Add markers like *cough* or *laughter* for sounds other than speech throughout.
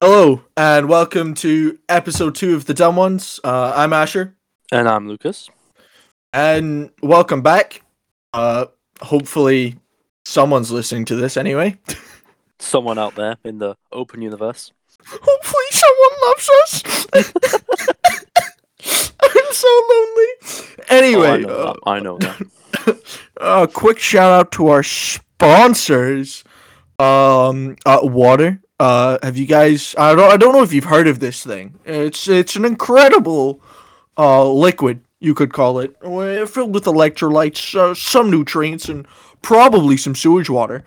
Hello and welcome to episode two of the Dumb Ones. Uh, I'm Asher, And I'm Lucas. and welcome back. Uh, hopefully, someone's listening to this anyway. Someone out there in the open universe. hopefully, someone loves us. I'm so lonely. Anyway, oh, I know that. I know that. *laughs* a quick shout out to our sponsors. Um, uh, water. Uh, have you guys? I don't. I don't know if you've heard of this thing. It's it's an incredible, uh, liquid you could call it, uh, filled with electrolytes, uh, some nutrients, and probably some sewage water.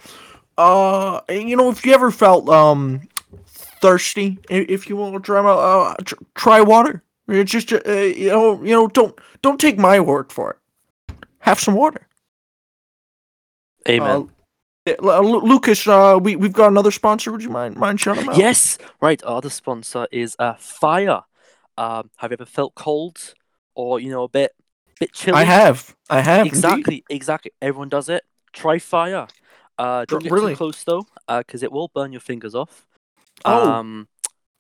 Uh, and, you know, if you ever felt um thirsty, if you want to try, uh, try water. It's just uh, you know, you know, don't don't take my word for it. Have some water. Amen. Lucas, uh, we we've got another sponsor. Would you mind mind shouting them out? yes, right. Our other sponsor is uh, Fire. Um, have you ever felt cold or you know a bit, bit chilly? I have. I have. indeed. Exactly, exactly. Everyone does it. Try Fire. Uh, don't get really? too close though, because it will burn your fingers off. Oh. Um,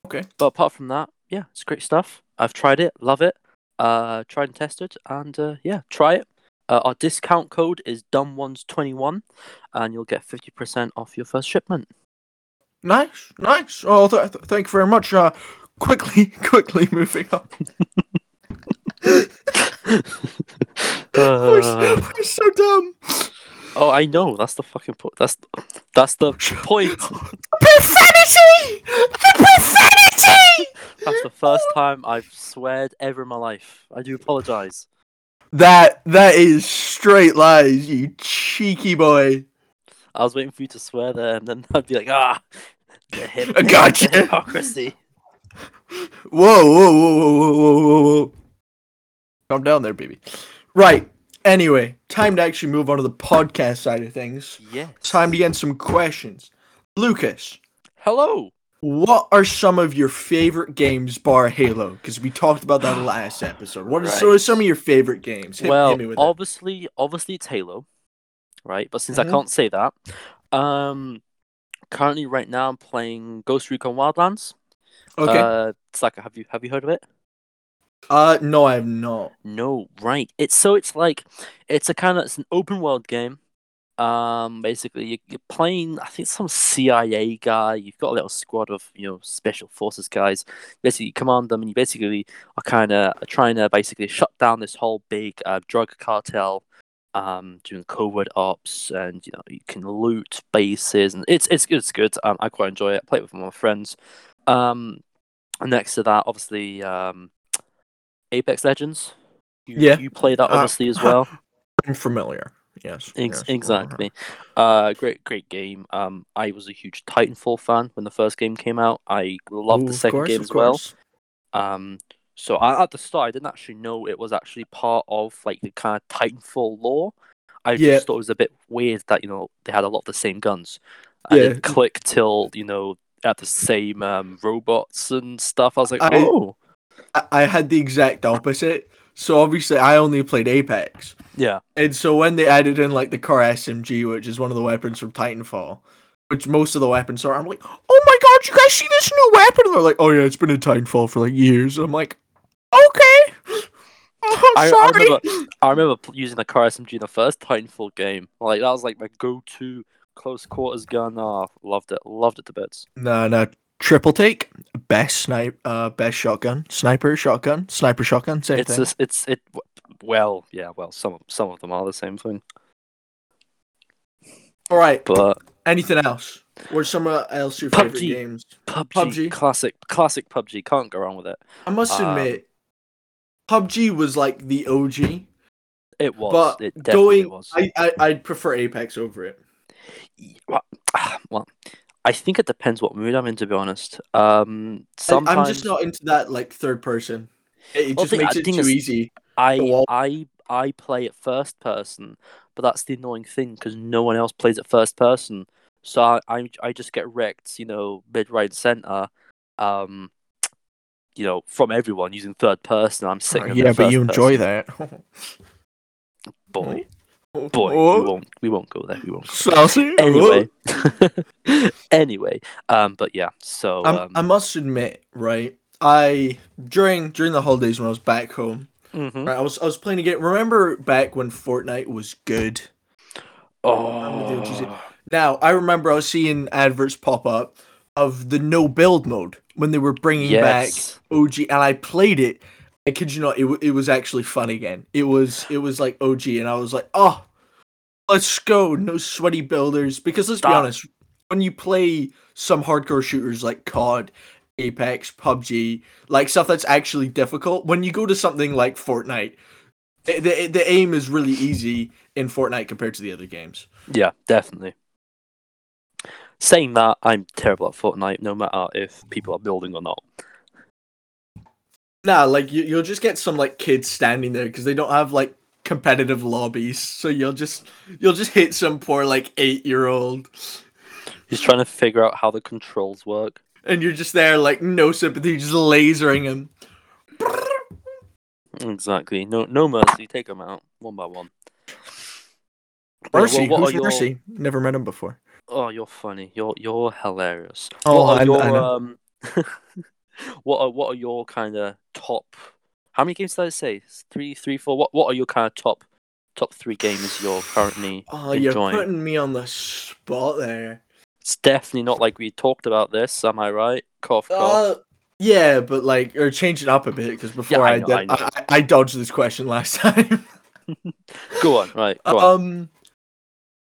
Okay. but apart from that, yeah, it's great stuff. I've tried it, love it. Uh, tried and tested, and uh, yeah, try it. Uh, our discount code is dumbones21, and you'll get 50% off your first shipment. Nice, nice. Oh, th- th- thank you very much. Uh, quickly, *laughs* quickly moving on. we're, so, we're so dumb. oh, I know. That's the fucking point. That's that's the *laughs* point. Profanity! The profanity! That's the first time I've sweared ever in my life. I do apologize. That that is straight lies, you cheeky boy. I was waiting for you to swear there, and then *laughs* I'd be like, ah, the hip- gotcha. the hypocrisy. Whoa, whoa, whoa, whoa, whoa, whoa, whoa, whoa. Calm down there, baby. Right. Anyway, time to actually move on to the podcast side of things. Yes. Time to get some questions. Lucas, Hello. What are some of your favorite games bar Halo? Because we talked about that *sighs* last episode. What are, Right. are some of your favorite games? Hit, well, hit with that. obviously, obviously it's Halo, right? But since Mhm. I can't say that, um, currently right now I'm playing Ghost Recon Wildlands. Okay. Uh, it's like, have you have you heard of it? Uh, no, I have not. No, right. It's so it's like it's a kind of it's an open world game. Um, basically you, you're playing. I think some CIA guy. You've got a little squad of you know special forces guys. Basically, you command them, and you basically are kind of trying to basically shut down this whole big uh, drug cartel. Um, doing covert ops, and you know you can loot bases, and it's it's it's good. Um, I quite enjoy it. I play it with my friends. Um, next to that, obviously, um, Apex Legends. You, Yeah. you play that Uh, obviously as well. *laughs* I'm familiar. Yes. Ex- yes. exactly. Uh, great, great game. Um, I was a huge Titanfall fan when the first game came out. I loved Ooh, the second course, game as well. Um, so I, at the start, I didn't actually know it was actually part of like the kind of Titanfall lore. I Yeah. just thought it was a bit weird that you know they had a lot of the same guns. I Yeah. didn't click till you know at the same um, robots and stuff. I was like, I- oh, I, I had the exact opposite. So obviously, I only played Apex. yeah, And so when they added in like the car SMG, which is one of the weapons from Titanfall, which most of the weapons are, I'm like, oh my god, you guys see this new weapon? And they're like, oh yeah, it's been in Titanfall for like years. I'm like, okay. *laughs* Oh, I- I sorry. remember- I remember using the car SMG in the first Titanfall game. Like that was like my go-to close quarters gun. Oh, loved it, loved it to bits. No, no. Triple take, best snipe, uh, best shotgun, sniper shotgun, sniper shotgun, same it's thing. just, it's it. Well, yeah, well, some of some of them are the same thing, All right. but Anything else? What's some else your favorite games? PUBG, PUBG? classic, classic PUBG. Can't go wrong with it. I must Um, admit, PUBG was like the OG. It was. But it definitely going, was. I, I I'd prefer Apex over it. Well, *sighs* well, I think it depends what mood I'm in. To be honest, um, I- sometimes I'm just not into that like third person. It, it Well, just makes it too it's- easy. I wall- I I play it first person, but that's the annoying thing because no one else plays it first person. So I I, I just get wrecked, you know, mid right center, um, you know, from everyone using third person. I'm sitting. in yeah, but you enjoy person. that. *laughs* boy. Boy, Oh, we won't we won't go there. We won't. saucy. Anyway, *laughs* anyway, um, but yeah. So um, I must admit, right? I during during the holidays when I was back home, mhm. right, I was I was playing a game. Remember back when Fortnite was good? Remember the OGs? Oh, Now I remember I was seeing adverts pop up of the no build mode when they were bringing back. OG, and I played it. I kid you not, it, it was actually fun again. It was it was like OG, and I was like, oh, let's go, no sweaty builders. Because let's be honest, when you play some hardcore shooters like COD, Apex, PUBG, like stuff that's actually difficult, when you go to something like Fortnite, the the, the aim is really easy in Fortnite compared to the other games. Yeah, definitely. Saying that, I'm terrible at Fortnite, no matter if people are building or not. Nah, like you, you'll just get some like kids standing there because they don't have like competitive lobbies. So you'll just you'll just hit some poor like eight year old, He's trying to figure out how the controls work. and you're just there like no sympathy, just lasering him. Exactly. No, no mercy. Take them out one by one. Mercy, what who's your- Mercy? Never met him before. Oh, you're funny. You're you're hilarious. Oh, I- your I know. um? *laughs* what are what are your kind of top? How many games did I say? Three, three, four. What what are your kind of top top three games you're currently *sighs* Oh, you're putting me on the spot there. It's definitely not like we talked about this. Am I right? Cough, cough. Uh, yeah, but like, or change it up a bit because before I I, know, did, I know. I, I dodged this question last *laughs* time. *laughs* Go on. Right. Go on. Um,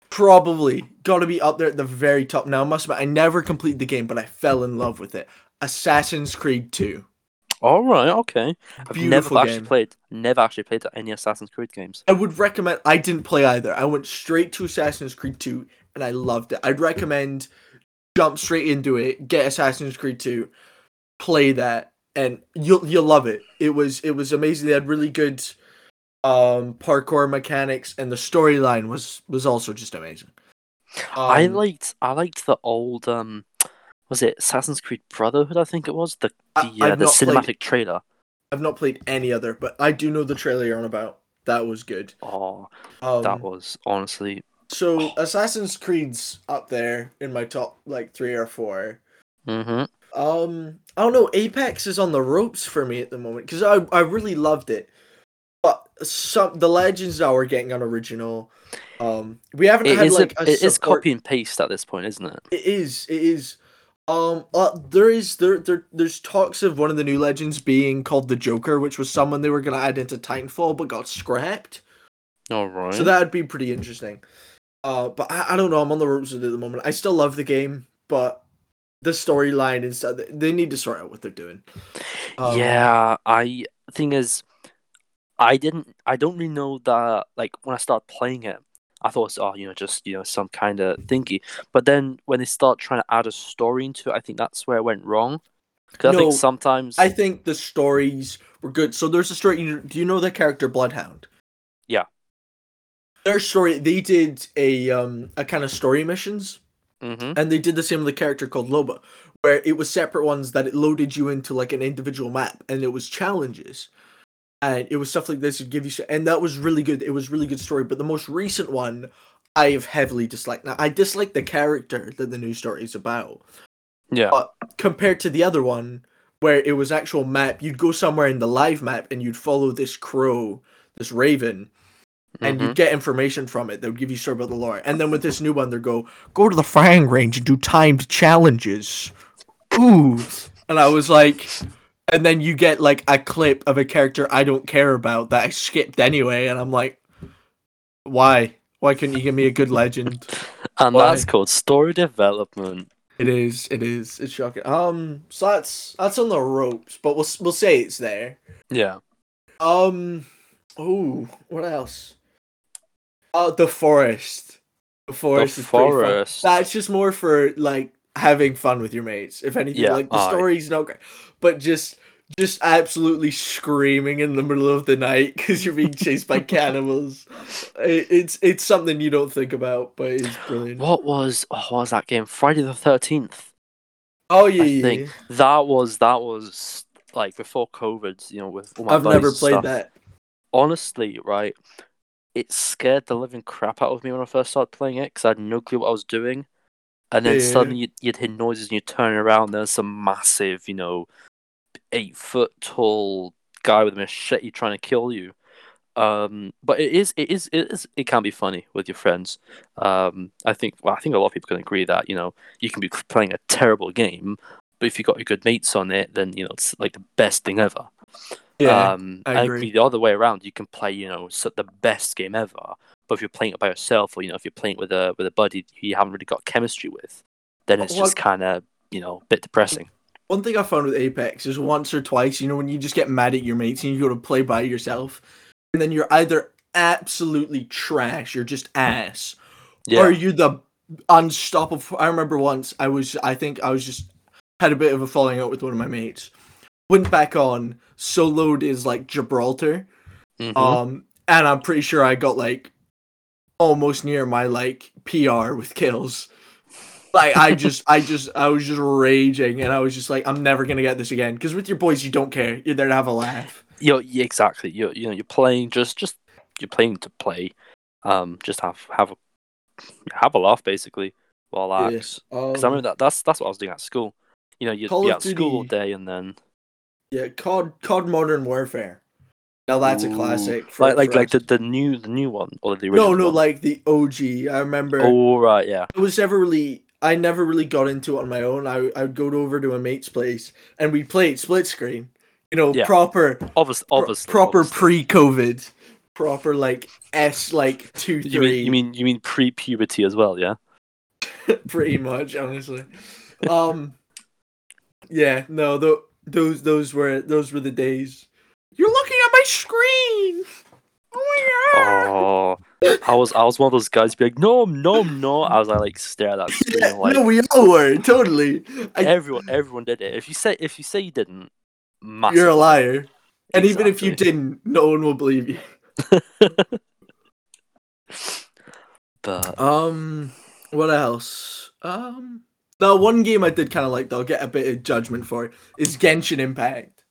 probably got to be up there at the very top. Now, must admit, I never completed the game, but I fell in love with it. Assassin's Creed 2. All right. Okay. I've never beautiful actually played. Never actually played any Assassin's Creed games. I would recommend. I didn't play either. I went straight to Assassin's Creed 2, and I loved it. I'd recommend jump straight into it, get Assassin's Creed 2, play that, and you'll you'll love it. It was it was amazing. They had really good um parkour mechanics, and the storyline was was also just amazing. I Um, liked. I liked the old. Um, was it Assassin's Creed Brotherhood? I think it was the I- the uh, I've the not played- cinematic trailer. I've not played any other, but I do know the trailer you're on about. That was good. Oh, Um, that was honestly. so Assassin's Creed's up there in my top like three or four. hmm Um, I don't know. Apex is on the ropes for me at the moment because I I really loved it, but some the Legends now are getting on original. Um, we haven't It had is. like a, a it is support- copy and paste at this point, isn't it? It is. It is. Um, uh, there is there there there's talks of one of the new legends being called the Joker, which was someone they were gonna add into Titanfall but got scrapped. All right. So that'd be pretty interesting. Uh, but I, I don't know. I'm on the ropes at the moment. I still love the game, but the storyline and stuff. They need to sort out what they're doing. Um, yeah, I thing is, I didn't. I don't really know that. Like when I started playing it, I thought, oh, you know, just you know, some kind of thingy. But then when they start trying to add a story into it, I think that's where it went wrong. Because I think sometimes, I think the stories were good. So there's a story. you- Do you know the character Bloodhound? Yeah. Their story. They did a um a kind of story missions, hmm and they did the same with a character called Loba, where it was separate ones that it loaded you into like an individual map, and it was challenges, and it was stuff like this to give you, and that was really good. It was really good story. But the most recent one, I have heavily disliked. Now I dislike the character that the new story is about. yeah, But compared to the other one, where it was actual map, you'd go somewhere in the live map and you'd follow this crow, this raven, and mhm. you'd get information from it that would give you story about the lore. And then with this new one, they go go to the firing range and do timed challenges. Ooh, and I was like, and then you get like a clip of a character I don't care about that I skipped anyway, and I'm like, why? Why couldn't you give me a good legend? and why? that's called story development. It is. It is. It's shocking. Um. So that's that's on the ropes, but we'll we'll say it's there. Yeah, Um. Oh, what else? Uh, the forest. The forest. fun. forest. That's just more for like having fun with your mates. If anything, Yeah, like the aye. story's not great, but just just absolutely screaming in the middle of the night *laughs* because you're being chased by cannibals. It, it's it's something you don't think about, but it's brilliant. what was oh, what was that game? Friday the Thirteenth. Oh yeah, I think yeah. that was that was like before COVID. You know, with all my I've never played stuff. that. honestly, right, it scared the living crap out of me when I first started playing it because I had no clue what I was doing. And then Yeah. suddenly you'd, you'd hear noises and you turn around. There's some massive, you know, eight foot tall guy with a machete trying to kill you. Um, but it is, it is, it is, it can be funny with your friends. Um, I think, well, I think a lot of people can agree that you know you can be playing a terrible game, but if you've got your good mates on it, then you know it's like the best thing ever. Yeah, um, I agree. the other way around. You can play, you know, the best game ever. But if you're playing it by yourself, or you know, if you're playing it with a with a buddy you haven't really got chemistry with, then it's Well- just kind of you know a bit depressing. One thing I found with Apex is once or twice, you know, when you just get mad at your mates and you go to play by yourself, and then you're either absolutely trash, you're just ass, Yeah, or you're the unstoppable. I remember once I was, I think I was just had a bit of a falling out with one of my mates. Went back on, soloed is like Gibraltar, Mhm. um, and I'm pretty sure I got like almost near my like PR with kills. Like I just, I just, I was just raging, and I was just like, I'm never gonna get this again. Because with your boys, you don't care. You're there to have a laugh. You're, yeah, exactly. You're you know you're playing just just you're playing to play. Um, just have have a have a laugh basically while Yeah. Um, Because I remember that that's that's what I was doing at school. You know, you're, of at school all day and then yeah, COD, COD Modern Warfare. Now that's a classic. For, like like like the, the new the new one or the original. no, no, one? like the OG. I remember. oh right, yeah. It was never really I never really got into it on my own. I I would go over to a mate's place and we'd play it split screen. You know, Yeah. proper Obviously, obviously proper obviously. pre-COVID. Proper like S like two You three mean you mean you mean pre-puberty as well, yeah? *laughs* pretty much, honestly. Um Yeah, no, tho- those those were those were the days. You're looking at my screen. Oh my god. Oh, I was I was one of those guys be like, no, no, no. I was like, like stare at that screen, Yeah, *laughs* like no, we all were totally. I, everyone, everyone did it. If you say if you say you didn't, massive. you're a liar, and even if you didn't, no one will believe you. *laughs* But Um, what else? Um, the one game I did kind of like, though, get a bit of judgment for, is Genshin Impact.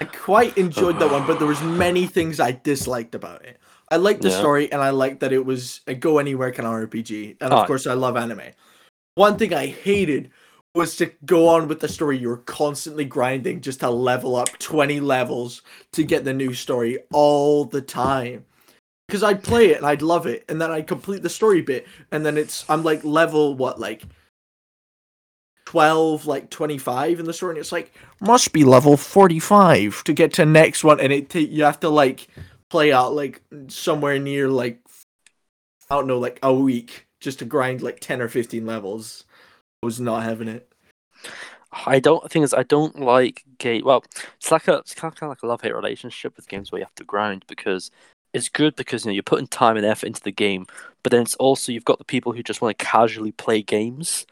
I quite enjoyed that one, but there was many things I disliked about it. I liked the Yeah. story, and I liked that it was a go anywhere kind of RPG, and of Oh. course, I love anime. One thing I hated was to go on with the story. You were constantly grinding just to level up twenty levels to get the new story all the time. Because I'd play it and I'd love it, and then I'd complete the story bit, and then it's I'm like level what like 12 like 25 in the story and it's like must be level 45 to get to next one and it ta- you have to like play out like somewhere near like i don't know like a week just to grind like 10 or 15 levels I was not having it I don't. The thing is, I don't like game. Well, it's like a it's kind of, kind of like a love hate relationship with games where you have to grind because it's good because you know you're putting time and effort into the game, but then it's also you've got the people who just want to casually play games,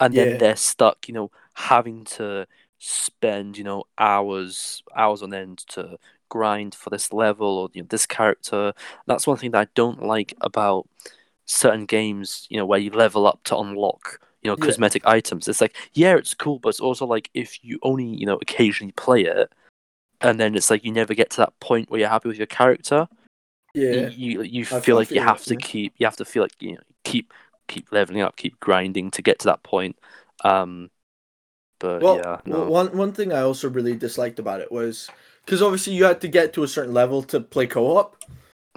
and Yeah. then they're stuck, you know, having to spend you know hours hours on end to grind for this level or you know this character. That's one thing that I don't like about certain games. You know, where you level up to unlock you know Yeah. cosmetic items. It's like yeah, it's cool, but it's also like if you only you know occasionally play it, and then it's like you never get to that point where you're happy with your character. yeah You you, you feel like you have that, to yeah. keep you have to feel like you know keep keep leveling up, keep grinding to get to that point. Um, but well, yeah, well, no. one one thing i also really disliked about it was because obviously you had to get to a certain level to play co-op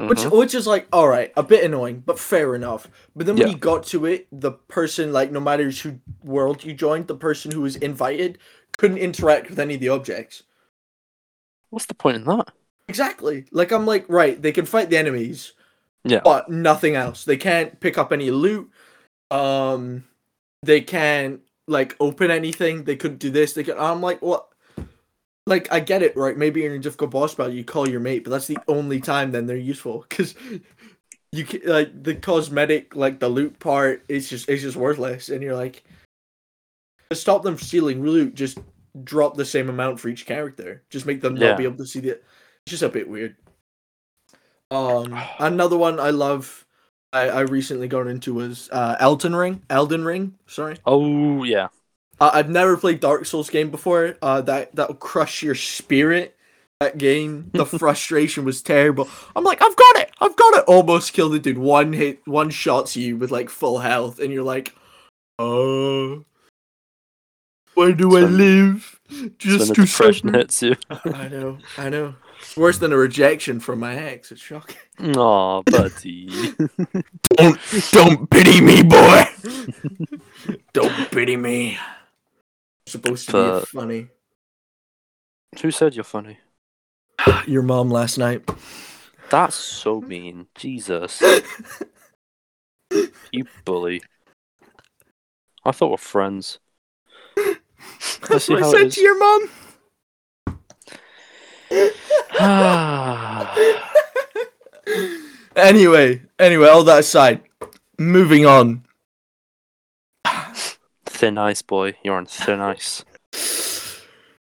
which Mhm. which is like all right, a bit annoying, but fair enough. But then when Yeah. you got to it, the person like no matter who world you joined, the person who was invited couldn't interact with any of the objects. what's the point in that? Exactly. Like I'm like right, they can fight the enemies, Yeah, but nothing else. They can't pick up any loot. Um, they can't like open anything. They couldn't do this. They could. I'm like what. Like I get it, right? Maybe you're in a difficult boss battle, you call your mate, but that's the only time then they're useful *laughs* because you can, like the cosmetic, like the loot part is just is just worthless, and you're like, to stop them stealing loot, just drop the same amount for each character, just make them Yeah. not be able to see the. It's just a bit weird. Um, *sighs* another one I love, I, I recently got into was uh, Elden Ring. Elden Ring, sorry. Oh yeah, Uh, I've never played Dark Souls game before. Uh, that that'll crush your spirit that game. The *laughs* frustration was terrible. I'm like, I've got it, I've got it. Almost killed the dude. One hit, one shots you with like full health, and you're like, oh, where do I live? Just to depression suffer. hits you. *laughs* I *laughs* know, I know. It's worse than a rejection from my ex. It's shocking. Aw, buddy. Don't, don't pity me, boy. don't pity me. Supposed to be funny. Who said you're funny? *sighs* Your mom last night. That's so mean. Jesus. *laughs* You bully. I thought we're friends. *laughs* That's what I said is. to your mom. *sighs* *sighs* anyway, anyway, all that aside, moving on. Thin ice, boy. You're on thin ice.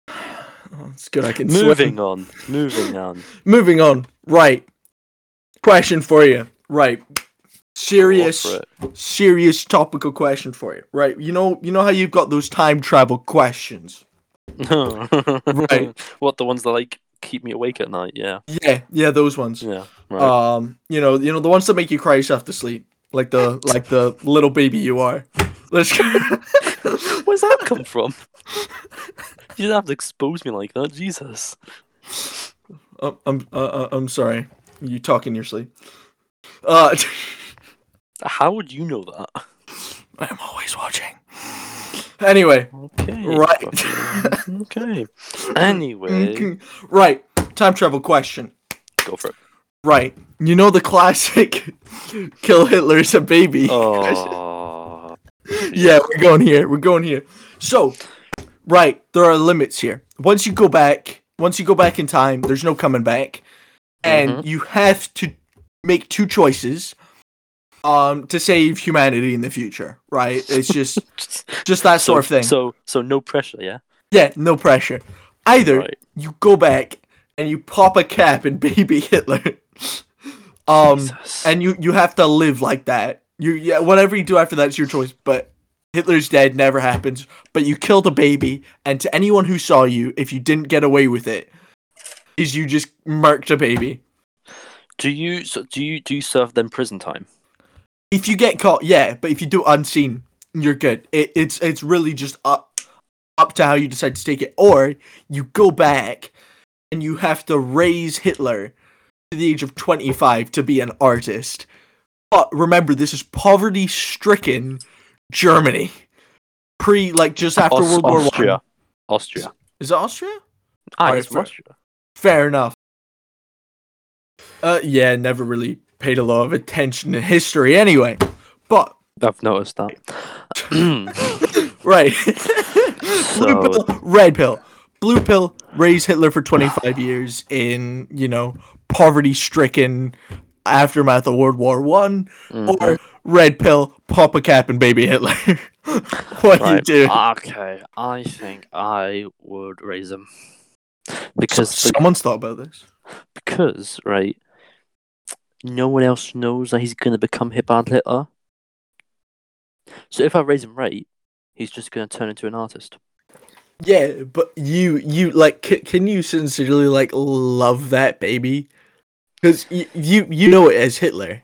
Oh, *sighs* it's good I can swim. Moving on. Moving on. *laughs* Moving on. Right. Question for you. Right. Serious, serious topical question for you. Right. You know, you know how you've got those time travel questions. *laughs* Right. What the ones that like keep me awake at night? Yeah. Yeah, yeah, those ones. Yeah. Right. Um, you know, you know the ones that make you cry yourself to sleep, like the like the little baby you are. Let's. *laughs* Where's that come from? *laughs* You didn't have to expose me like that, Jesus. Uh, I'm uh, uh, I'm sorry. You talk in your sleep. Uh, *laughs* How would you know that? I'm always watching. Anyway, Okay. Right. fucking- okay. Anyway, right. Time travel question. go for it. Right. You know the classic kill Hitler as a baby. Oh. Yeah, we're going here. We're going here. So, right, there are limits here. Once you go back, once you go back in time, there's no coming back, and Mhm. you have to make two choices, um, to save humanity in the future. Right? It's just, *laughs* just that so, sort of thing. So, so no pressure, yeah. yeah, no pressure. Either Right. you go back and you pop a cap in *laughs* baby Hitler, *laughs* um, Jesus. and you you have to live like that. You yeah, whatever you do after that's your choice. But Hitler's dead never happens. But you killed a baby, and to anyone who saw you, if you didn't get away with it, is you just murked a baby. do you so do you do you serve them prison time? If you get caught, yeah. But if you do it unseen, you're good. It, it's it's really just up up to how you decide to take it. Or you go back and you have to raise Hitler to the age of 25 to be an artist. But remember, this is poverty stricken Germany. Pre, like, just after Aus- World War Austria. One. Austria. Is it Austria? Ah, Alright, it's from fair. Austria. Fair enough. Uh, yeah, never really paid a lot of attention to history anyway. But, I've noticed that. *laughs* right. *laughs* Blue So- pill, red pill. Blue pill, raise Hitler for 25 years in, you know, poverty stricken aftermath of World War One. Mhm. Or red pill, pop a cap and baby Hitler. *laughs* what Right. you do? Okay, I think I would raise him because So- someone's thought about this. because right, no one else knows that he's going to become Hitler Hitler. So if I raise him right, he's just going to turn into an artist. Yeah, but you you like c- can you sincerely like love that baby? Because y- you you know it as Hitler.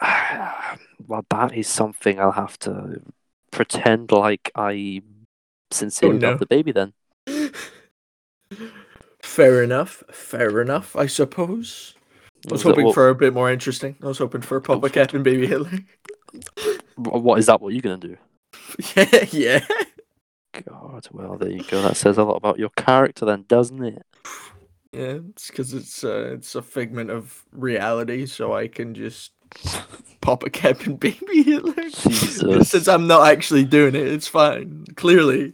*sighs* well, that is something I'll have to pretend like I sincerely oh, no. love the baby. Then Fair enough. Fair enough. I suppose. I was that hoping what- for a bit more interesting. I was hoping for Papa Cap and Baby Hitler. What is that? What you're going to do? *laughs* yeah, yeah. God, well, there you go. That says a lot about your character, then, doesn't it? *sighs* *laughs* Yeah, it's because it's uh, it's a figment of reality, so I can just pop a cap and *laughs* baby Hitler. Jesus. Since I'm not actually doing it, it's fine. Clearly,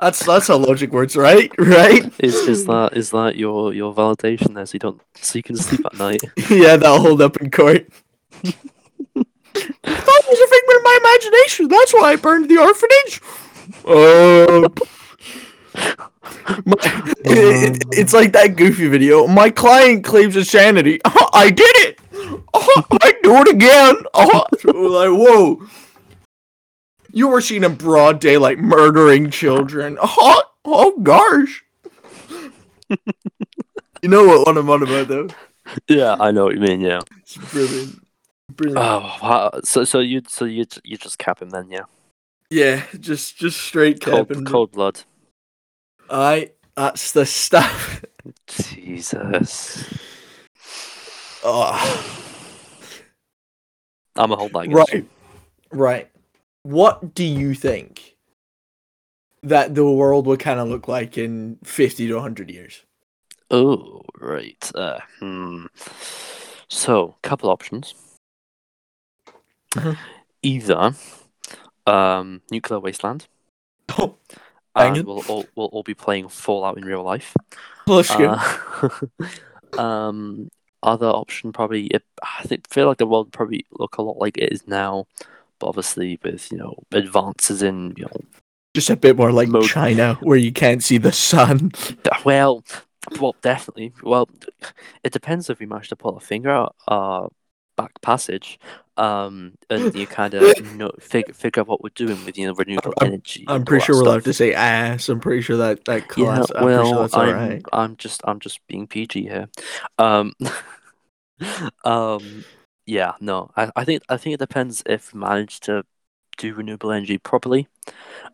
that's that's how logic works, right? *laughs* Right? Is is that is that your your validation there? So you don't so you can sleep at night. *laughs* yeah, that'll hold up in court. that was a figment of my imagination. That's why I burned the orphanage. Oh. My- it- it- it's like that goofy video. My client claims insanity. *laughs* I did it. Oh, *laughs* I do it again. Oh, *laughs* like whoa. You were seen in broad daylight murdering children. Oh, oh gosh. You know what one I'm on about though? yeah, I know what you mean. Yeah. It's brilliant. Brilliant. Oh, wow. so so you so you you just cap him then, yeah. yeah, just just straight Cold, capping. cold blood. I that's the stuff. Jesus. oh. I'm a hold that. against Right. Right. What do you think that the world would kind of look like in 50 to 100 years? Oh, right. Uh, hmm. So, couple options. Mhm. Either um, nuclear wasteland, Oh. *laughs* and we'll all we'll all be playing Fallout in real life. *laughs* Uh, *laughs* um, other option probably. It, I think feel like the world probably look a lot like it is now, but obviously with you know advances in you know Just a bit more like mode- China, where you can't see the sun. *laughs* well, well definitely. Well, it depends if we manage to pull a finger out uh back passage, um, and you kind of *laughs* know figure figure out what we're doing with you know renewable I'm- energy. I'm pretty sure we're allowed to say ass. I'm pretty sure that that Yeah, class. I'm sure well, that's I'm, alright. I'm just I'm just being PG here. Um, *laughs* um, yeah, no, I, I think I think it depends if we manage to do renewable energy properly.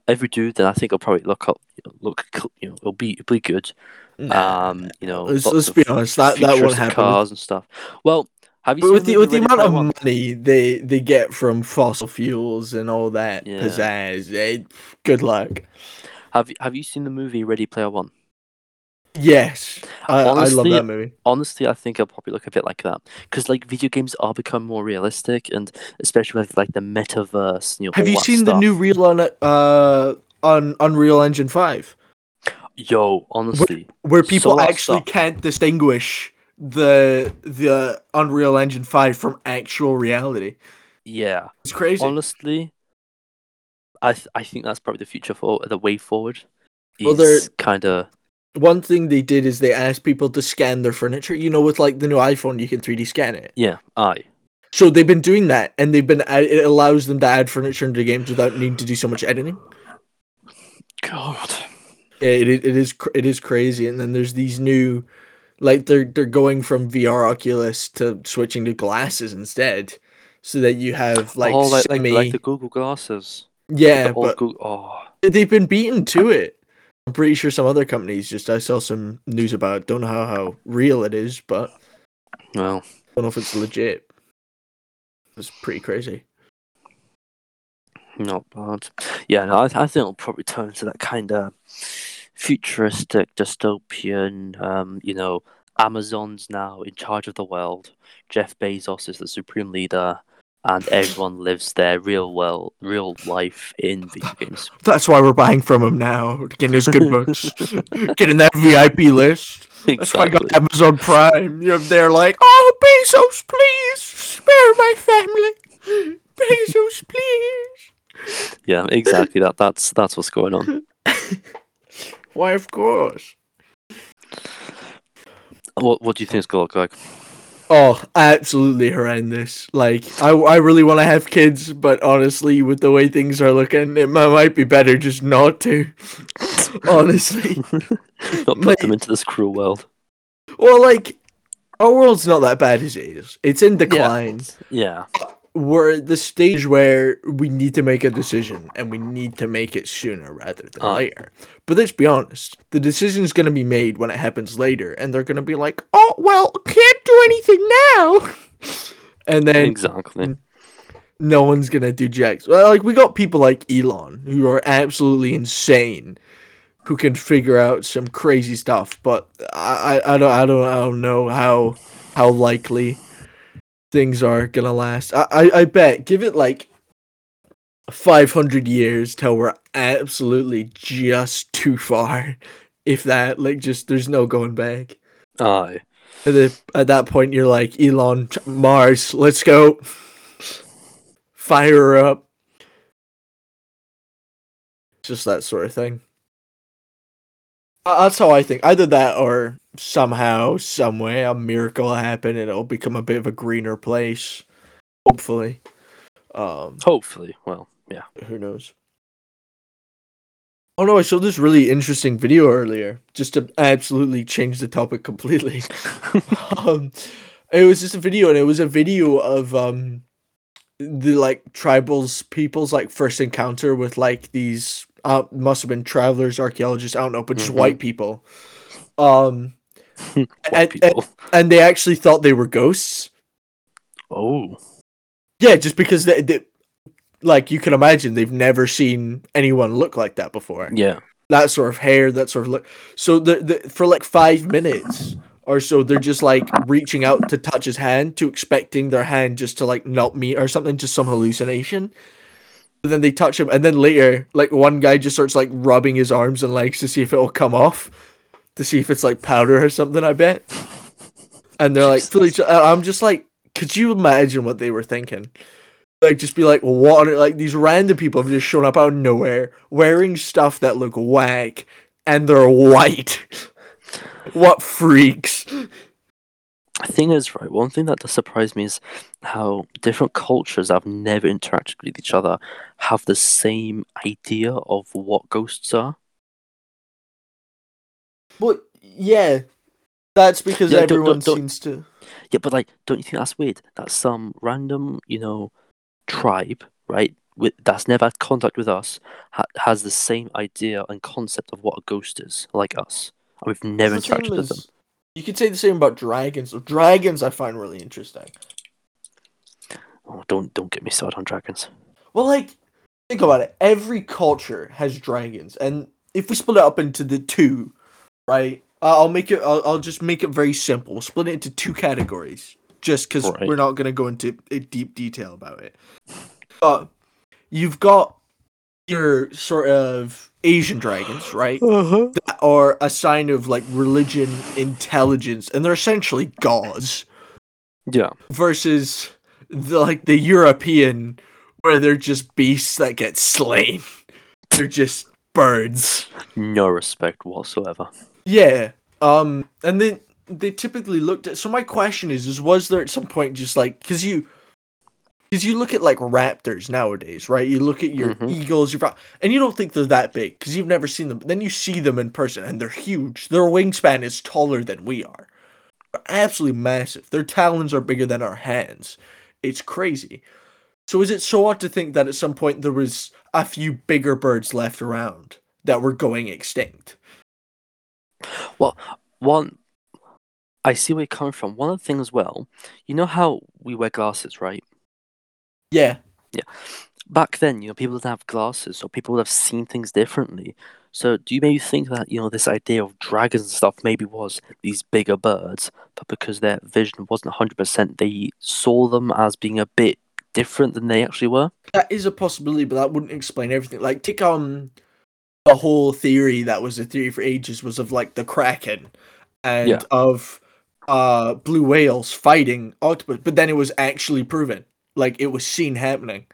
If we do, then I think it'll probably look up, look, you know, it'll be it'll be good. Um, you know, let's, let's be honest. That that won't happen. cars and stuff. Well, have you But with the with the amount of One? money they they get from fossil fuels and all that Yeah. pizzazz, eh, good luck. Have you have you seen the movie Ready Player One? Yes, I, I love Honestly, that movie. honestly, I think it'll probably look a bit like that because like video games are becoming more realistic, and especially with like the metaverse. You know, Have you seen the new real on uh on Unreal Engine Five, Yo, honestly, where people Saw actually stuff. can't distinguish the the Unreal Engine Five from actual reality? yeah, It's crazy. honestly, I th- I think that's probably the future for the way forward. Well, Is kind of One thing they did is they asked people to scan their furniture. You know, with like the new iPhone, you can 3D scan it. yeah, aye, So they've been doing that, and they've been it allows them to add furniture into games without needing to do so much editing. God, it it it is cr- it is crazy. And then there's these new, like they're they're going from VR Oculus to switching to glasses instead, so that you have oh, like oh, like, like semi. like the Google glasses. yeah, old but Google, oh, they've been beaten to it. I'm pretty sure some other companies just I saw some news about. It. Don't know how, how real it is, but well, don't know if it's legit. It's pretty crazy. not bad. Yeah, no, I, I think it'll probably turn to that kind of futuristic, dystopian. Um, you know, Amazon's now in charge of the world. Jeff Bezos is the supreme leader, and everyone lives their real world, real life in video games. *laughs* That's why we're buying from him now. Getting his good books, *laughs* getting that VIP list. That's why I got Amazon Prime. You know, they're like, "Oh, Bezos, please spare my family. Bezos, please." Yeah, exactly. That that's that's what's going on. *laughs* Why, of course. What what do you think it's gonna look like? Oh, absolutely horrendous. Like, I, I really want to have kids, but honestly, with the way things are looking, it might be better just not to. *laughs* honestly. *laughs* Not Mate. put them into this cruel world. Well, like, our world's not that bad as it is. It's in decline. Yeah. We're at the stage where we need to make a decision and we need to make it sooner rather than Ah. later. But let's be honest, the decision is going to be made when it happens later, and they're going to be like, "Oh well, can't do anything now," *laughs* and then Exactly. no one's going to do jacks. Well, like we got people like Elon who are absolutely insane, who can figure out some crazy stuff. But I, I, I don't, I don't, I don't know how how likely things are gonna last. I, I, I bet give it like five hundred years till we're absolutely just too far. If that, like, just there's no going back. Aye. At, the, at that point, you're like Elon Mars. Let's go. Fire her up. Just that sort of thing. Uh, That's how I think. Either that or somehow, some way, a miracle will happen and it'll become a bit of a greener place. Hopefully. Um, Hopefully. Well, yeah. who knows? Oh no, I saw this really interesting video earlier, just to absolutely change the topic completely. *laughs* um, it was just a video, and it was a video of um, the like tribals people's like first encounter with like these uh must have been travelers, archaeologists, I don't know, but just Mhm. white people. Um, *laughs* White and, and and they actually thought they were ghosts. Oh, Yeah, just because they, they like you can imagine they've never seen anyone look like that before. yeah. that sort of hair, that sort of look. So the, the for like five minutes or so, they're just like reaching out to touch his hand, to expecting their hand just to like not meet or something, just some hallucination. But then they touch him, and then later, like one guy just starts like rubbing his arms and legs to see if it'll come off, to see if it's like powder or something. I bet. And they're like, fully, uh, I'm just like, could you imagine what they were thinking? like just be like what are, like these random people have just shown up out of nowhere wearing stuff that look whack and they're white *laughs* what freaks thing is, right, one thing that does surprise me is how different cultures have never interacted with each other have the same idea of what ghosts are. but yeah that's because Yeah, don't- don't- everyone don't- seems to Yeah, but like, don't you think that's weird? That some random, you know, tribe, right, with that's never had contact with us, ha- has the same idea and concept of what a ghost is, like us, and we've never It's the interacted with them. you could say the same about dragons dragons i find really interesting Oh, don't don't get me started on dragons. well like think about it every culture has dragons and if we split it up into the two right i'll make it I'll, I'll just make it very simple we'll split it into two categories just because Right. we're not going to go into a deep detail about it but you've got your sort of asian dragons right Uh-huh. that are a sign of like religion intelligence and they're essentially gods Yeah. versus the like the European where they're just beasts that get slain. They're just birds. No respect whatsoever. Yeah. Um and then they typically looked at so my question is is was there at some point just like cuz you cuz you look at like raptors nowadays, right? You look at your Mhm. eagles, your and you don't think they're that big cuz you've never seen them. Then you see them in person and they're huge. Their wingspan is taller than we are. They're absolutely massive. Their talons are bigger than our hands. It's crazy. So is it so odd to think that at some point there was a few bigger birds left around that were going extinct? Well, one, I see where you're coming from. One of the things, well, you know how we wear glasses, right? Yeah. Yeah. Back then, you know, people didn't have glasses, so people would have seen things differently. So, do you maybe think that you know this idea of dragons and stuff maybe was these bigger birds, but because their vision wasn't hundred percent, they saw them as being a bit different than they actually were? That is a possibility, but that wouldn't explain everything. Like take um the whole theory that was a theory for ages was of like the Kraken and Yeah. of uh blue whales fighting octopus, but then it was actually proven. Like it was seen happening.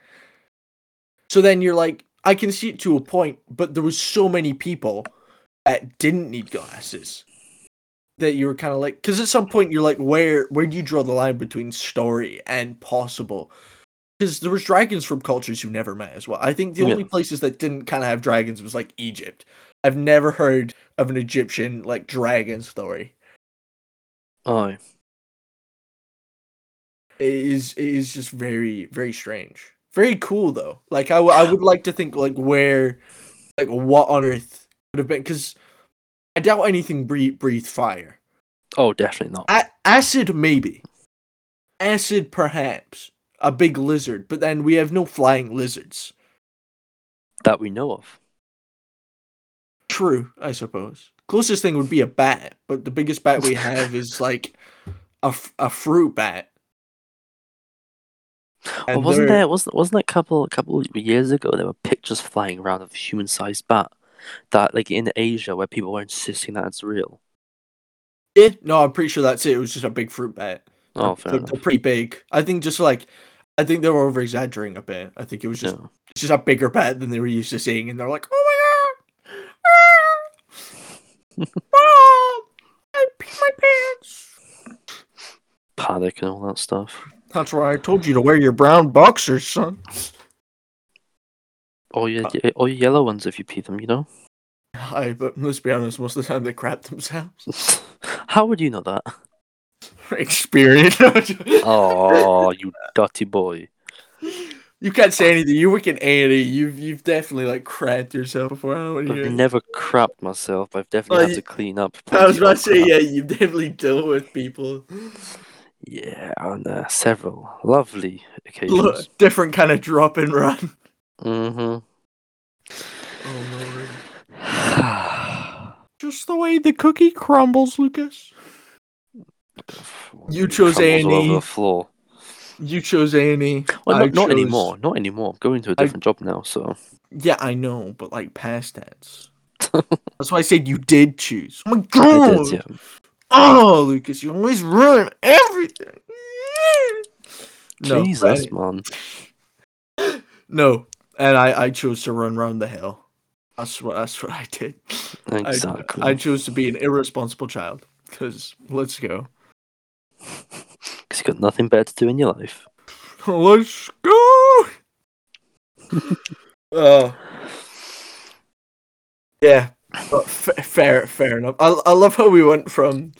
So then you're like, I can see it to a point, but there was so many people that didn't need glasses that you were kind of like, because at some point you're like, where where do you draw the line between story and possible? Because there was dragons from cultures you never met as well. I think the Yeah. only places that didn't kind of have dragons was like Egypt. I've never heard of an Egyptian like dragon story. Oh, It is it is just very very strange. Very cool though. Like I, w- I would like to think like where, like what on earth would have been because I doubt anything breathe breathe fire. oh, definitely not. A- acid maybe, acid perhaps a big lizard, but then we have no flying lizards. That we know of. True, I suppose. Closest thing would be a bat, but the biggest bat we have is *laughs* like a, f- a fruit bat. Well, And wasn't there wasn't wasn't that a couple a couple of years ago there were pictures flying around of a human sized bat that like in Asia where people were insisting that it's real. Yeah, no, I'm pretty sure that's it. It was just a big fruit bat. Oh, They're- fair they're, enough. they're pretty big. I think just like, I think they were over exaggerating a bit. I think it was just Yeah. it's just a bigger bat than they were used to seeing, and they're like, "Oh my god, Ah! mom, *laughs* I peed my pants." Panic and all that stuff. That's why I told you to wear your brown boxers, son. Or Uh your ye- or your yellow ones if you pee them, you know. lie, but let's be honest, most of the time they crap themselves. *laughs* How would you know that? *laughs* Experience. *laughs* Oh, you dirty boy. you can't say anything. You work in A and E. You've you've definitely like crapped yourself before. I don't want to hear. I've never crapped myself. I've definitely had you- to clean up. I was about to say, crap. yeah, you've definitely dealt with people. Yeah, on uh, several lovely Look, occasions. different kind of drop and run. Mm-hmm. Oh. *sighs* Just the way the cookie crumbles, Lucas. You chose Crumbles A&E. floor. You chose A and E. Well, not, not chose- anymore. Not anymore. I'm going to a different job now, so Yeah, I know, but like past tense. That's why I said you did choose. Oh my *laughs* god! did. Yeah. Oh, Lucas, you always ruin everything. No, Jesus, man. *gasps* no, and I I chose to run round the hill. That's what that's what I did. Exactly. I chose to be an irresponsible child. Cause let's go. *laughs* Because you've got nothing better to do in your life. Let's go. *laughs* Oh. yeah, but f- fair, fair enough. I, I love how we went from.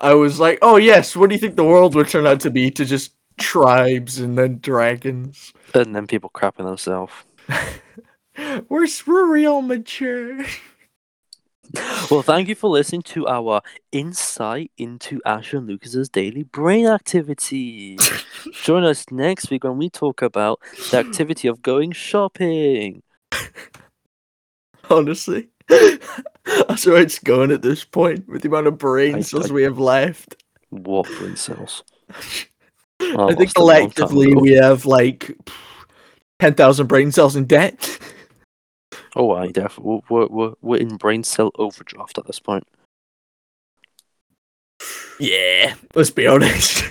I was like, oh yes, what do you think the world would turn out to be? To just tribes and then dragons. And then people crapping themselves. *laughs* We're we're real mature. Well, thank you for listening to our insight into Asher and Lucas's daily brain activity. *laughs* Join us next week when we talk about the activity of going shopping. Honestly, *laughs* that's where it's going at this point with the amount of brain I- cells I- we have left. What brain cells? *laughs* I think lost them a long time collectively we have like ten thousand brain cells in debt. Oh, I definitely. We're, we're, we're in brain cell overdraft at this point. Yeah, let's be honest.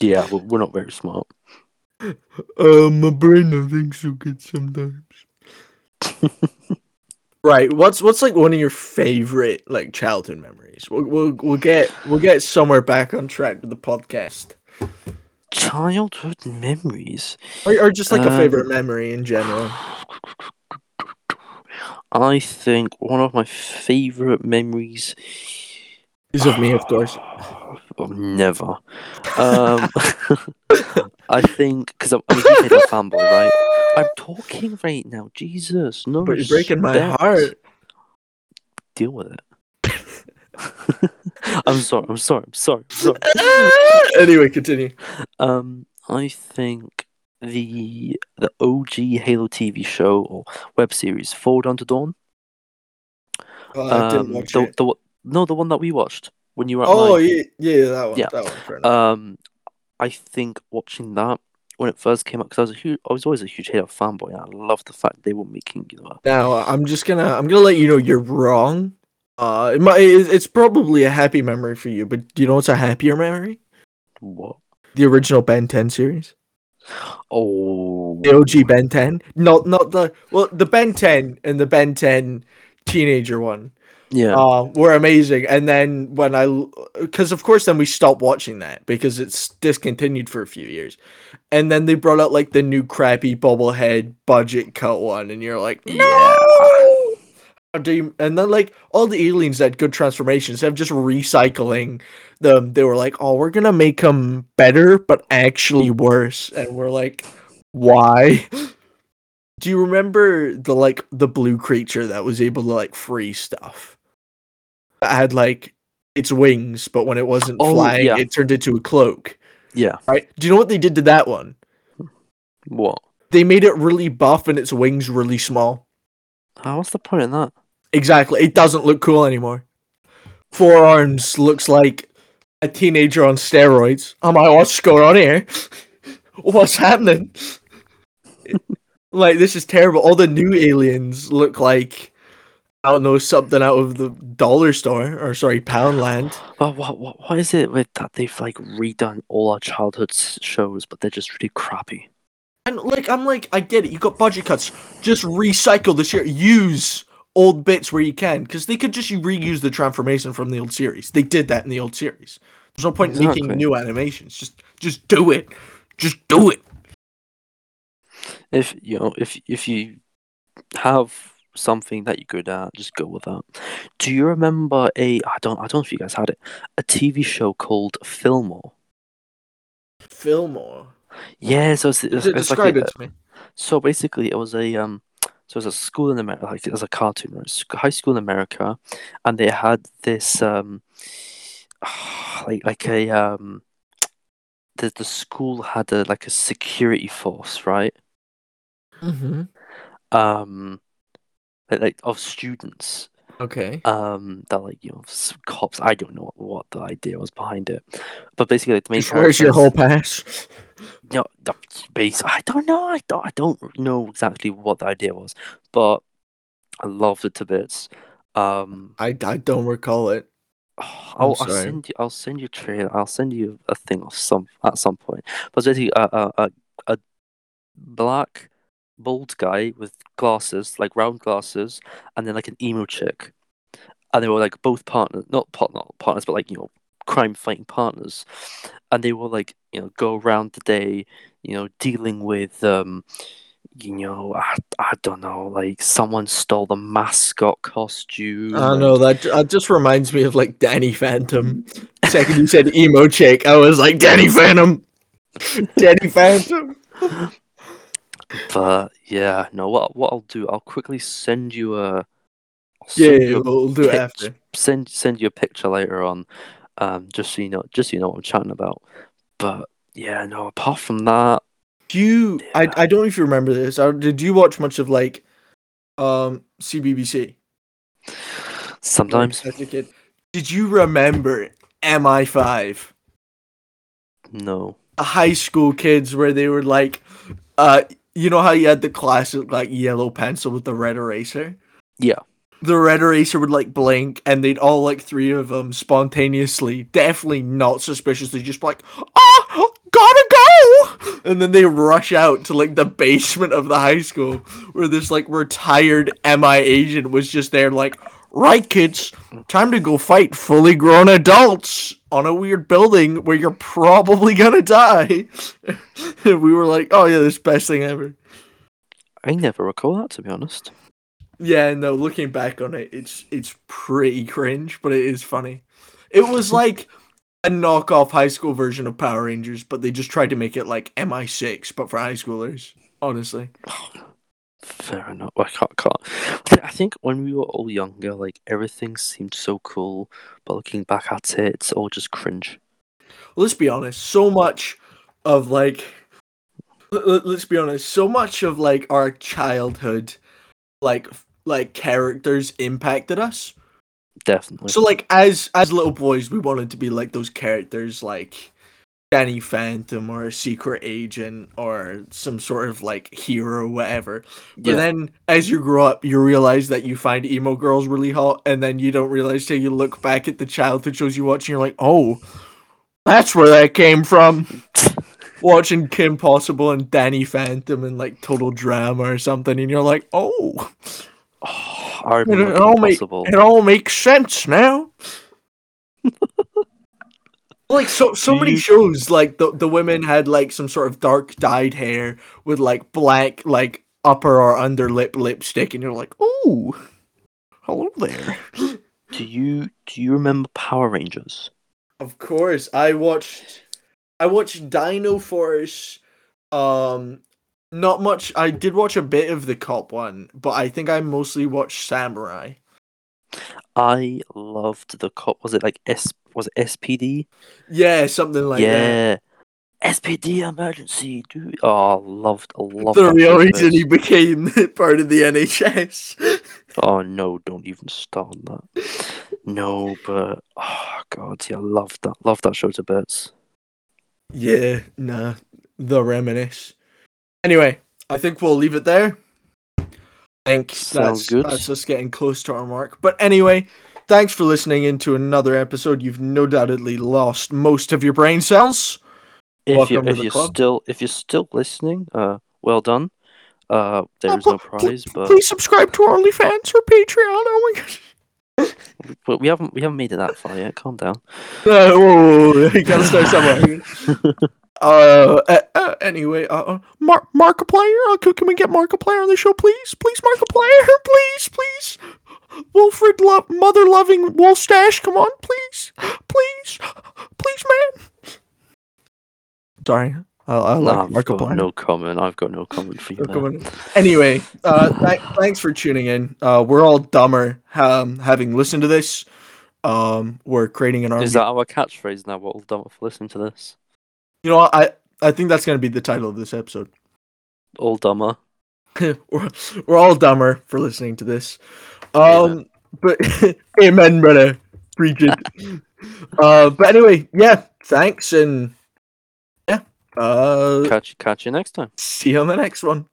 Yeah, we're, we're not very smart. Uh, my brain I think so good sometimes. *laughs* right. What's what's like one of your favorite like childhood memories? We'll we'll we'll get we'll get somewhere back on track with the podcast, Childhood memories. or, or just like a Um, favorite memory in general. *sighs* *laughs* I think one of my favorite memories Is of me, of course. *sighs* Never. Um, *laughs* I think because I'm, I'm a fanboy, right? I'm talking right now. Jesus, no. But you're breaking my respect. heart. Deal with it. *laughs* I'm sorry. I'm sorry. I'm sorry. I'm sorry. *laughs* anyway, continue. Um, I think the the OG Halo TV show or web series, Forward Unto Dawn. Oh, I didn't Um, watch the, it. the no, the one that we watched when you were at Oh my yeah, yeah, that one. Yeah. That one. Um, I think watching that when it first came out, because I was a huge, I was always a huge Halo fanboy. And I loved the fact they were making you know. Now I'm just gonna I'm gonna let you know you're wrong. Uh, it might, it's probably a happy memory for you, but do you know what's a happier memory? What? The original Ben 10 series, Oh, the OG Ben 10. Not not the well, the Ben 10 and the Ben 10 teenager one. yeah. uh, were amazing. And then when I, because of course, then we stopped watching that because it's discontinued for a few years. And then they brought out like the new crappy bobblehead budget cut one, and you're like, no. How do And then like all the aliens that had good transformations, instead of just recycling them, they were like, oh, we're gonna make them better, but actually worse. And we're like, why? *gasps* Do you remember the like the blue creature that was able to like free stuff? That had like its wings, but when it wasn't Oh, flying, yeah. it turned into a cloak. yeah. Right? Do you know what they did to that one? What? They made it really buff and its wings really small. What's the point in that? Exactly. It doesn't look cool anymore. Four Arms looks like a teenager on steroids. I'm like, what's going on here? *laughs* What's happening? like, this is terrible. All the new aliens look like, I don't know, something out of the dollar store, or sorry, Poundland. But what, what, what is it with that they've like redone all our childhood shows, but they're just really crappy? And like, I'm like, I get it. You got budget cuts. Just recycle the shit. Use old bits where you can, because they could just reuse the transformation from the old series. They did that in the old series. There's no point in making new animations. Just, just do it. Just do it. If you know, if if you have something that you're good at, just go with that. Do you remember a? I don't. I don't know if you guys had it. A TV show called Fillmore. Fillmore. Yeah, so it's, it's, Des- it's like a, it to me. So basically, it was a um, so it was a school in America, like it was a cartoon, right? High school in America, and they had this um, *sighs* like like a um, the the school had a like a security force, right? Mm-hmm. Um, like, like of students, Okay. um, that like you know cops. I don't know what, what the idea was behind it, but basically, like, the main *laughs* where's your whole pass? No, base. I don't know. I don't. I don't know exactly what the idea was, but I loved it to bits. Um, I, I don't recall it. *sighs* I'll, I'll send you. I'll send you a trailer. I'll send you a thing of some at some point. But basically, a a a, a black bald guy with glasses, like round glasses, and then like an emo chick, and they were like both partners, not part, not partners, but like you know, crime fighting partners, and they will like you know go around the day, you know, dealing with um. You know, I, I don't know, like someone stole the mascot costume. I and- know that that just reminds me of like Danny Phantom. Second you said emo chick, I was like Danny Phantom. Danny Phantom. But yeah, no. What what I'll do, I'll quickly send you a. Send yeah, you a we'll do pic- after. Send send you a picture later on, um, just so you know, just so you know what I'm chatting about. But yeah, no. Apart from that, Do you? I Yeah. I don't know if you remember this. Did you watch much of like, um, CBBC? sometimes as a kid? Did you remember MI High? no. The high school kids where they were like, uh, you know how you had the classic like yellow pencil with the red eraser. Yeah. The red eraser would like blink and they'd all like three of them spontaneously definitely not suspiciously just like oh gotta go! And then they rush out to like the basement of the high school where this like retired mi agent was just there like right kids time to go fight fully grown adults on a weird building where you're probably gonna die. *laughs* And we were like oh yeah this best thing ever. I never recall that to be honest. Yeah, no, looking back on it, it's it's pretty cringe, but it is funny. It was *laughs* like a knockoff high school version of Power Rangers, but they just tried to make it like MI6, but for high schoolers. Honestly, Fair enough. I can't, can't. I think when we were all younger, like everything seemed so cool, but looking back at it, it's all just cringe. let's be honest. So much of like, let's be honest. So much of like our childhood, like like characters impacted us. Definitely. So like as as little boys, we wanted to be like those characters, like Danny Phantom or a secret agent or some sort of like hero, whatever. But yeah. then as you grow up, you realize that you find emo girls really hot, and then you don't realize till you look back at the childhood shows you watch, and you're like, oh, that's where that came from. *laughs* Watching Kim Possible and Danny Phantom and like Total Drama or something, and you're like, oh, It, all make, it all makes sense now. *laughs* like so so many shows like the the women had like some sort of dark dyed hair with like black like upper or under lip lipstick and you're like oh hello there *gasps* Do you do you remember Power Rangers? of course i watched i watched dino force um not much i did watch a bit of the cop one but i think i mostly watched samurai I loved the cop. Was it like S? Was it SPD? yeah something like that yeah. SPD emergency, dude. Oh, I loved, loved the that real reason he became *laughs* part of the NHS. Oh no, don't even start on that. No, but oh god, yeah, I loved that. Loved that show to bits. yeah, nah, the reminisce. Anyway, I think we'll leave it there. I think Sounds that's, good. that's us getting close to our mark. But anyway, thanks for listening into another episode. You've no doubtedly lost most of your brain cells. If Welcome you to if the you're club. still if you're still listening, uh, well done. Uh, there is no pl- prize, but Please subscribe to our OnlyFans or Patreon. Oh my gosh. but we haven't we haven't made it that far yet. Calm down. Uh, whoa, whoa, whoa, *laughs* you gotta start somewhere. *laughs* Uh, uh, uh, anyway, uh, uh, Mar- Markiplier, uh, can, can we get Markiplier on the show, please? Please, Markiplier, *laughs* please, please. Wilfred, lo- mother-loving Wolstash, come on, please, please, please, man. Sorry, I, I like Nah, Markiplier. no comment. I've got no comment for you. No comment. Anyway, uh, th- thanks for tuning in. Uh, we're all dumber um, having listened to this. Um, we're creating an army. Is that our catchphrase now? What all done for listening to this? You know. I I think that's gonna be the title of this episode. All dumber. *laughs* we're, we're all dumber for listening to this. Um, but *laughs* amen, brother. Preach it. *laughs* uh, but anyway, yeah. Thanks, and yeah. Uh, Catch catch you next time. see you on the next one.